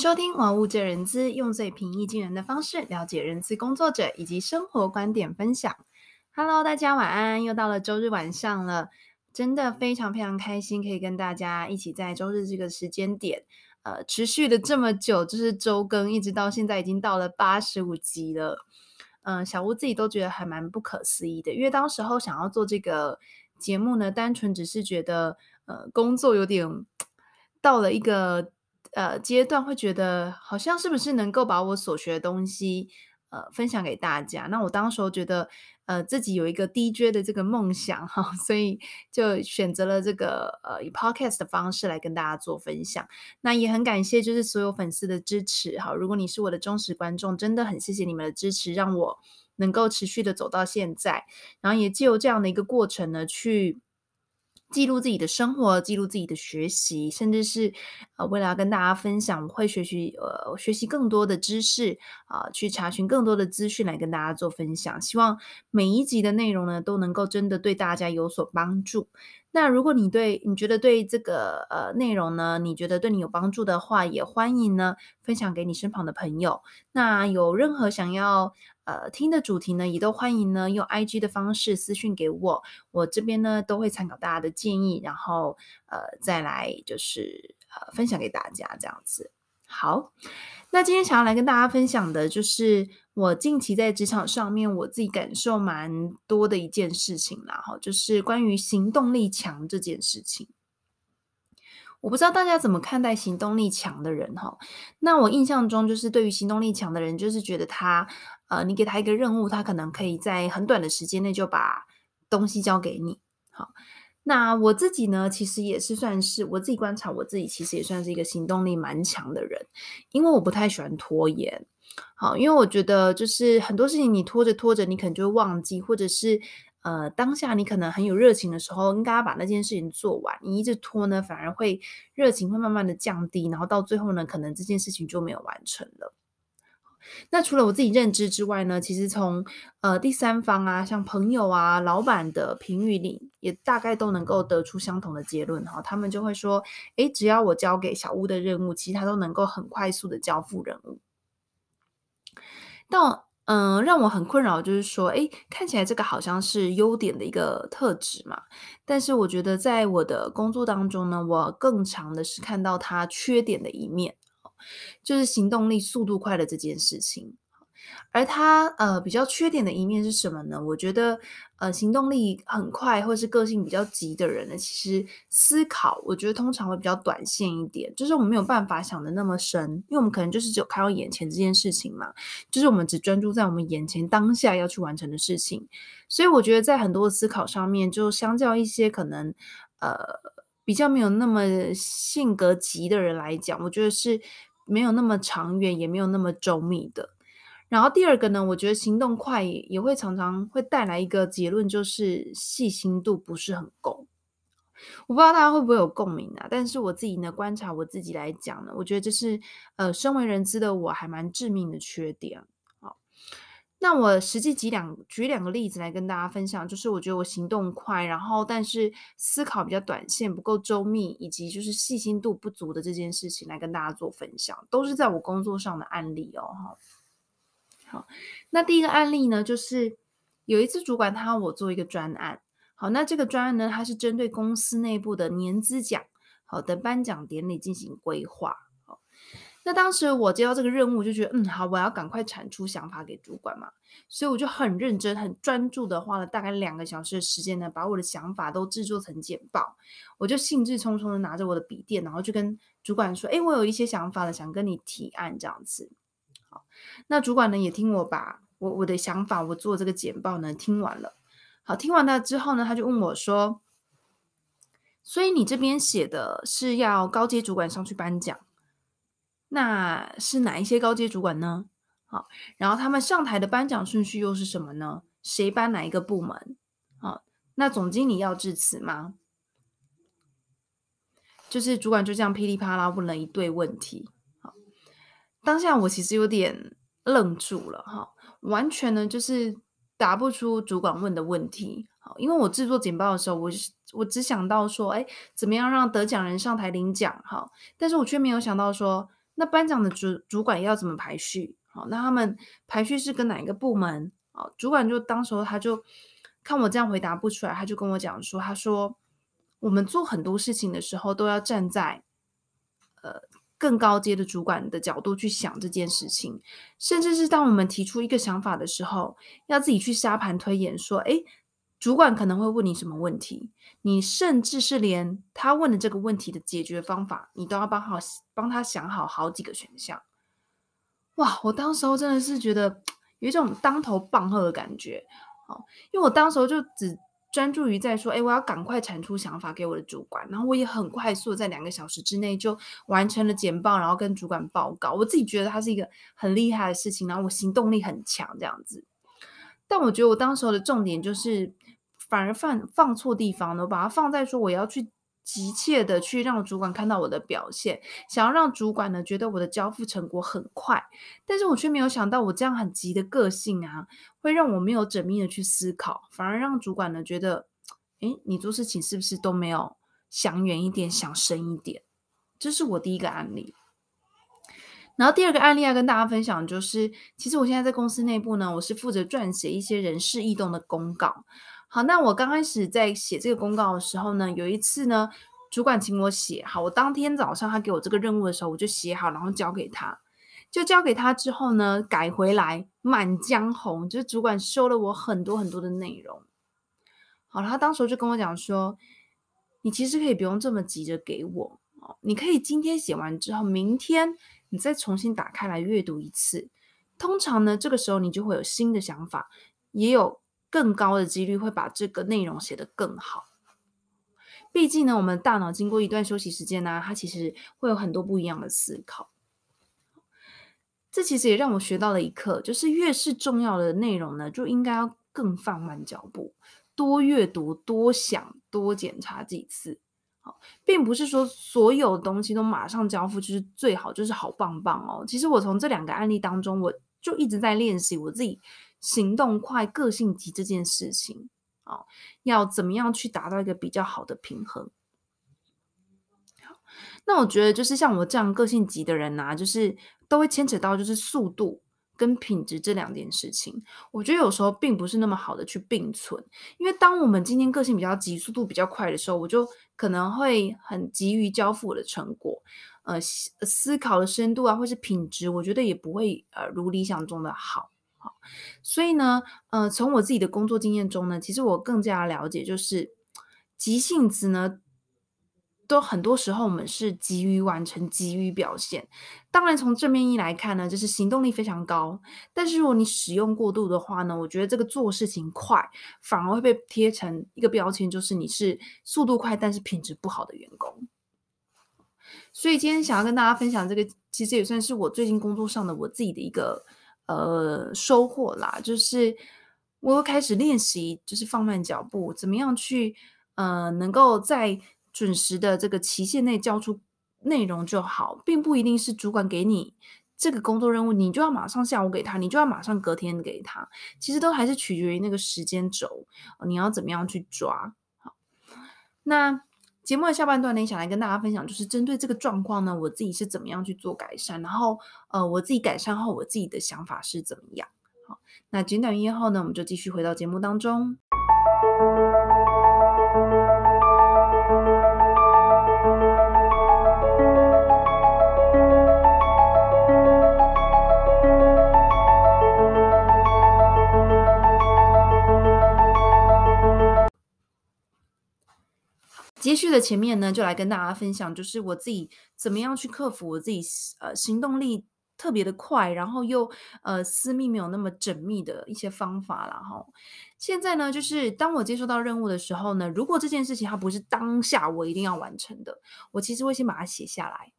收听《玩物这人资》，用最平易近人的方式了解人资工作者以及生活观点分享。Hello，大家晚安，又到了周日晚上了，真的非常非常开心，可以跟大家一起在周日这个时间点，呃，持续的这么久，就是周更，一直到现在已经到了八十五集了。嗯、小吴自己都觉得还蛮不可思议的，因为当时候想要做这个节目呢，单纯只是觉得，呃，工作有点 到了一个。呃，阶段会觉得好像是不是能够把我所学的东西呃分享给大家？那我当时候觉得呃自己有一个 DJ 的这个梦想哈，所以就选择了这个呃以 Podcast 的方式来跟大家做分享。那也很感谢就是所有粉丝的支持哈，如果你是我的忠实观众，真的很谢谢你们的支持，让我能够持续的走到现在，然后也借由这样的一个过程呢去。记录自己的生活，记录自己的学习，甚至是呃，为了要跟大家分享，我会学习呃，学习更多的知识啊，去查询更多的资讯来跟大家做分享。希望每一集的内容呢，都能够真的对大家有所帮助。那如果你对你觉得对这个呃内容呢，你觉得对你有帮助的话，也欢迎呢分享给你身旁的朋友。那有任何想要呃听的主题呢，也都欢迎呢用 IG 的方式私讯给我，我这边呢都会参考大家的建议，然后呃再来就是呃分享给大家这样子。好，那今天想要来跟大家分享的就是。我近期在职场上面，我自己感受蛮多的一件事情啦，哈，就是关于行动力强这件事情。我不知道大家怎么看待行动力强的人，哈。那我印象中，就是对于行动力强的人，就是觉得他，呃，你给他一个任务，他可能可以在很短的时间内就把东西交给你。好，那我自己呢，其实也是算是我自己观察，我自己其实也算是一个行动力蛮强的人，因为我不太喜欢拖延。好，因为我觉得就是很多事情你拖着拖着，你可能就会忘记，或者是呃当下你可能很有热情的时候，应该要把那件事情做完。你一直拖呢，反而会热情会慢慢的降低，然后到最后呢，可能这件事情就没有完成了。那除了我自己认知之外呢，其实从呃第三方啊，像朋友啊、老板的评语里，也大概都能够得出相同的结论哈。他们就会说，诶，只要我交给小屋的任务，其实他都能够很快速的交付任务。但嗯、让我很困扰，就是说，诶，看起来这个好像是优点的一个特质嘛，但是我觉得在我的工作当中呢，我更常的是看到它缺点的一面，就是行动力、速度快的这件事情。而他呃比较缺点的一面是什么呢？我觉得呃行动力很快或是个性比较急的人呢，其实思考我觉得通常会比较短线一点，就是我们没有办法想得那么深，因为我们可能就是只有看到眼前这件事情嘛，就是我们只专注在我们眼前当下要去完成的事情，所以我觉得在很多思考上面，就相较一些可能呃比较没有那么性格急的人来讲，我觉得是没有那么长远，也没有那么周密的。然后第二个呢，我觉得行动快也会常常会带来一个结论，就是细心度不是很够。我不知道大家会不会有共鸣啊？但是我自己呢，观察我自己来讲呢，我觉得这是呃，身为人知的我还蛮致命的缺点。那我实际举两举两个例子来跟大家分享，就是我觉得我行动快，然后但是思考比较短线，不够周密，以及就是细心度不足的这件事情来跟大家做分享，都是在我工作上的案例哦。哈。好，那第一个案例呢，就是有一次主管他要我做一个专案。好，那这个专案呢，它是针对公司内部的年资奖好的颁奖典礼进行规划。那当时我接到这个任务，就觉得嗯，好，我要赶快产出想法给主管嘛，所以我就很认真、很专注的花了大概两个小时的时间呢，把我的想法都制作成简报。我就兴致冲冲的拿着我的笔电，然后就跟主管说：“哎，我有一些想法了，想跟你提案这样子。”好，那主管呢也听我把我我的想法，我做这个简报呢听完了。好，听完了之后呢，他就问我说：“所以你这边写的是要高阶主管上去颁奖，那是哪一些高阶主管呢？好，然后他们上台的颁奖顺序又是什么呢？谁颁哪一个部门？好，那总经理要致辞吗？就是主管就这样噼里啪啦问了一堆问题。”好当下我其实有点愣住了哈，完全呢就是答不出主管问的问题。好，因为我制作简报的时候，我我只想到说，哎，怎么样让得奖人上台领奖？哈，但是我却没有想到说，那班长的主主管要怎么排序？好，那他们排序是跟哪一个部门？好，主管就当时候他就看我这样回答不出来，他就跟我讲说，他说我们做很多事情的时候都要站在呃。更高阶的主管的角度去想这件事情，甚至是当我们提出一个想法的时候，要自己去沙盘推演，说：“诶，主管可能会问你什么问题？你甚至是连他问的这个问题的解决方法，你都要帮好帮他想好好几个选项。”哇！我当时候真的是觉得有一种当头棒喝的感觉，哦，因为我当时候就只。专注于在说，哎，我要赶快产出想法给我的主管，然后我也很快速在两个小时之内就完成了简报，然后跟主管报告。我自己觉得它是一个很厉害的事情，然后我行动力很强这样子。但我觉得我当时候的重点就是，反而放放错地方了，我把它放在说我要去。急切的去让主管看到我的表现，想要让主管呢觉得我的交付成果很快，但是我却没有想到我这样很急的个性啊，会让我没有缜密的去思考，反而让主管呢觉得，诶，你做事情是不是都没有想远一点，想深一点？这是我第一个案例。然后第二个案例要跟大家分享，就是其实我现在在公司内部呢，我是负责撰写一些人事异动的公告。好，那我刚开始在写这个公告的时候呢，有一次呢，主管请我写好，我当天早上他给我这个任务的时候，我就写好，然后交给他，就交给他之后呢，改回来《满江红》，就是主管收了我很多很多的内容。好，他当时就跟我讲说，你其实可以不用这么急着给我哦，你可以今天写完之后，明天你再重新打开来阅读一次，通常呢，这个时候你就会有新的想法，也有。更高的几率会把这个内容写得更好。毕竟呢，我们大脑经过一段休息时间呢，它其实会有很多不一样的思考。这其实也让我学到了一课，就是越是重要的内容呢，就应该要更放慢脚步，多阅读、多想、多检查几次。好，并不是说所有东西都马上交付就是最好，就是好棒棒哦。其实我从这两个案例当中，我就一直在练习我自己。行动快、个性急这件事情，啊，要怎么样去达到一个比较好的平衡？那我觉得就是像我这样个性急的人呐、啊，就是都会牵扯到就是速度跟品质这两件事情。我觉得有时候并不是那么好的去并存，因为当我们今天个性比较急、速度比较快的时候，我就可能会很急于交付我的成果，呃，思考的深度啊，或是品质，我觉得也不会呃如理想中的好。好，所以呢，呃，从我自己的工作经验中呢，其实我更加了解，就是急性子呢，都很多时候我们是急于完成、急于表现。当然，从正面意来看呢，就是行动力非常高。但是如果你使用过度的话呢，我觉得这个做事情快，反而会被贴成一个标签，就是你是速度快，但是品质不好的员工。所以今天想要跟大家分享这个，其实也算是我最近工作上的我自己的一个。呃，收获啦，就是我又开始练习，就是放慢脚步，怎么样去呃，能够在准时的这个期限内交出内容就好，并不一定是主管给你这个工作任务，你就要马上下午给他，你就要马上隔天给他，其实都还是取决于那个时间轴，你要怎么样去抓。好，那。节目的下半段呢，想来跟大家分享，就是针对这个状况呢，我自己是怎么样去做改善，然后呃，我自己改善后，我自己的想法是怎么样。好，那简短音乐后呢，我们就继续回到节目当中。续的前面呢，就来跟大家分享，就是我自己怎么样去克服我自己呃行动力特别的快，然后又呃私密没有那么缜密的一些方法了哈。现在呢，就是当我接收到任务的时候呢，如果这件事情它不是当下我一定要完成的，我其实会先把它写下来。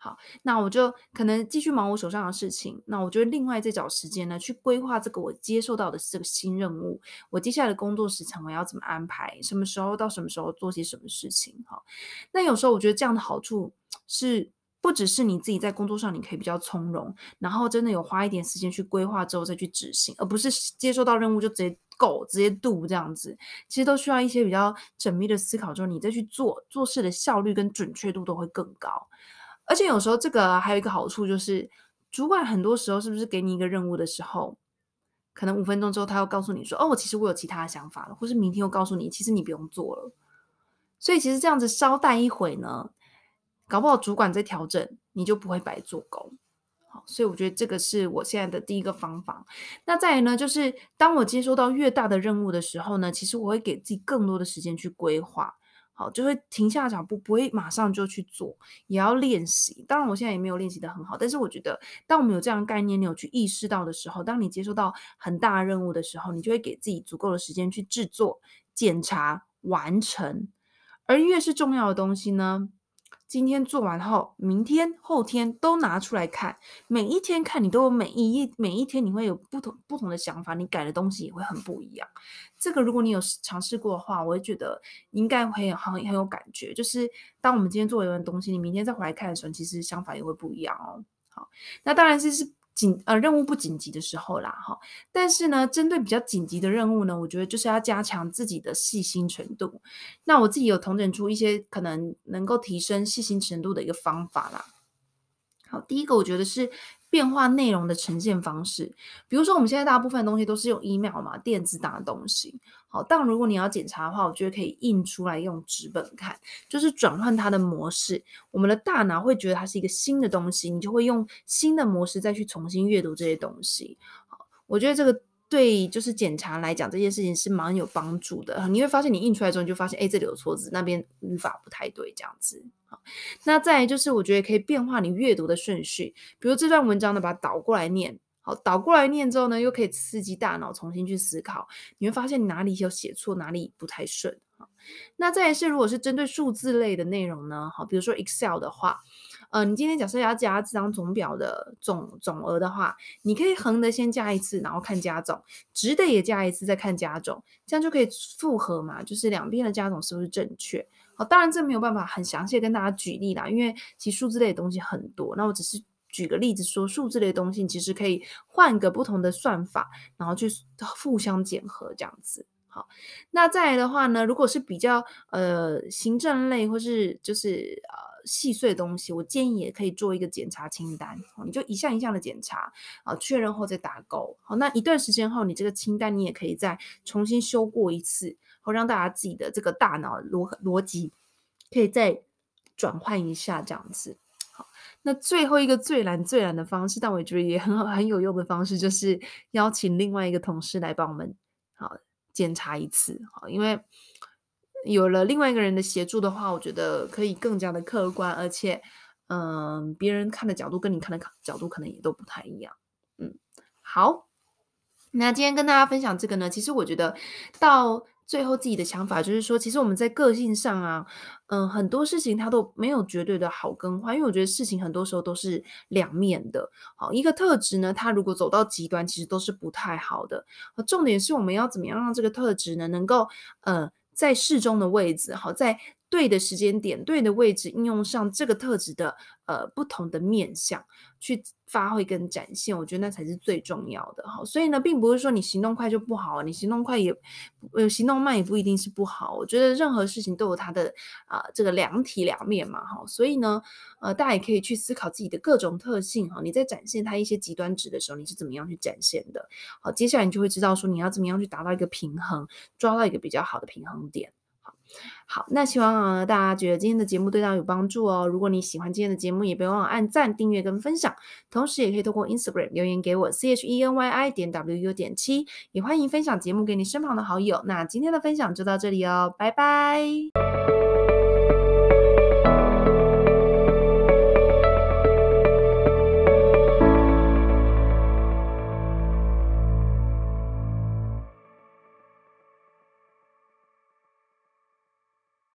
好，那我就可能继续忙我手上的事情。那我就另外再找时间呢，去规划这个我接受到的这个新任务。我接下来的工作时长我要怎么安排？什么时候到什么时候做些什么事情？哈，那有时候我觉得这样的好处是，不只是你自己在工作上你可以比较从容，然后真的有花一点时间去规划之后再去执行，而不是接受到任务就直接 go 直接 do 这样子。其实都需要一些比较缜密的思考之后，你再去做，做事的效率跟准确度都会更高。而且有时候这个还有一个好处就是，主管很多时候是不是给你一个任务的时候，可能五分钟之后他又告诉你说：“哦，其实我有其他的想法了。”或是明天又告诉你：“其实你不用做了。”所以其实这样子稍待一会呢，搞不好主管在调整，你就不会白做工。好，所以我觉得这个是我现在的第一个方法。那再来呢，就是当我接收到越大的任务的时候呢，其实我会给自己更多的时间去规划。好，就会停下脚步，不会马上就去做，也要练习。当然，我现在也没有练习得很好，但是我觉得，当我们有这样概念，你有去意识到的时候，当你接受到很大的任务的时候，你就会给自己足够的时间去制作、检查、完成。而越是重要的东西呢，今天做完后，明天、后天都拿出来看，每一天看你都有每一页，每一天你会有不同不同的想法，你改的东西也会很不一样。这个如果你有尝试过的话，我会觉得应该会很很有感觉。就是当我们今天做一样东西，你明天再回来看的时候，其实想法也会不一样哦。好，那当然是是。紧呃，任务不紧急的时候啦，哈，但是呢，针对比较紧急的任务呢，我觉得就是要加强自己的细心程度。那我自己有统整出一些可能能够提升细心程度的一个方法啦。好，第一个我觉得是。变化内容的呈现方式，比如说我们现在大部分东西都是用 email 嘛，电子档的东西。好，但如果你要检查的话，我觉得可以印出来用纸本看，就是转换它的模式。我们的大脑会觉得它是一个新的东西，你就会用新的模式再去重新阅读这些东西。好，我觉得这个。对，就是检查来讲，这件事情是蛮有帮助的。你会发现，你印出来之后，你就发现，哎，这里有错字，那边语法不太对，这样子。好，那再来就是，我觉得可以变化你阅读的顺序，比如这段文章呢，把它倒过来念。好，倒过来念之后呢，又可以刺激大脑重新去思考。你会发现哪里有写错，哪里不太顺。好，那再来是，如果是针对数字类的内容呢，好，比如说 Excel 的话。呃，你今天假设要加这张总表的总总额的话，你可以横的先加一次，然后看加总；直的也加一次，再看加总，这样就可以复合嘛，就是两边的加总是不是正确？好，当然这没有办法很详细跟大家举例啦，因为其实数字类的东西很多。那我只是举个例子说，数字类的东西其实可以换个不同的算法，然后去互相检核这样子。好，那再来的话呢，如果是比较呃行政类或是就是呃。细碎的东西，我建议也可以做一个检查清单，你就一项一项的检查啊，确认后再打勾。好，那一段时间后，你这个清单你也可以再重新修过一次，好，让大家自己的这个大脑逻逻辑可以再转换一下，这样子。好，那最后一个最难最难的方式，但我觉得也很好很有用的方式，就是邀请另外一个同事来帮我们好检查一次，好，因为。有了另外一个人的协助的话，我觉得可以更加的客观，而且，嗯、别人看的角度跟你看的角度可能也都不太一样。嗯，好，那今天跟大家分享这个呢，其实我觉得到最后自己的想法就是说，其实我们在个性上啊，嗯、很多事情它都没有绝对的好跟坏，因为我觉得事情很多时候都是两面的。好，一个特质呢，它如果走到极端，其实都是不太好的。重点是我们要怎么样让这个特质呢，能够，呃。在适中的位置，好，在对的时间点、对的位置应用上这个特质的呃不同的面向去发挥跟展现，我觉得那才是最重要的。好，所以呢，并不是说你行动快就不好，你行动快也呃行动慢也不一定是不好。我觉得任何事情都有它的啊、这个两体两面嘛，哈。所以呢，呃，大家也可以去思考自己的各种特性哈。你在展现它一些极端值的时候，你是怎么样去展现的？好，接下来你就会知道说你要怎么样去达到一个平衡，抓到一个比较好的平衡点。好，那希望大家觉得今天的节目对大家有帮助哦。如果你喜欢今天的节目，也别忘了按赞、订阅跟分享。同时，也可以透过 Instagram 留言给我 c h e n y i 点 w u 点七，也欢迎分享节目给你身旁的好友。那今天的分享就到这里哦，拜拜。